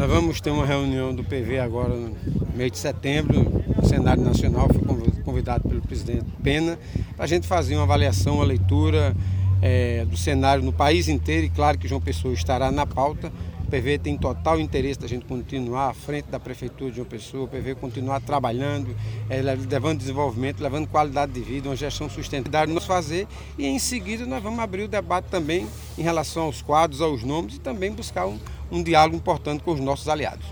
Nós vamos ter uma reunião do PV agora no mês de setembro, no Senado Nacional, fui convidado pelo presidente Pena, para a gente fazer uma avaliação, uma leitura é, do cenário no país inteiro. E claro que João Pessoa estará na pauta. O PV tem total interesse da gente continuar à frente da Prefeitura de João Pessoa, o PV continuar trabalhando, é, levando desenvolvimento, levando qualidade de vida, uma gestão sustentável. Nos fazer e em seguida nós vamos abrir o debate também em relação aos quadros, aos nomes e também buscar um, um diálogo importante com os nossos aliados.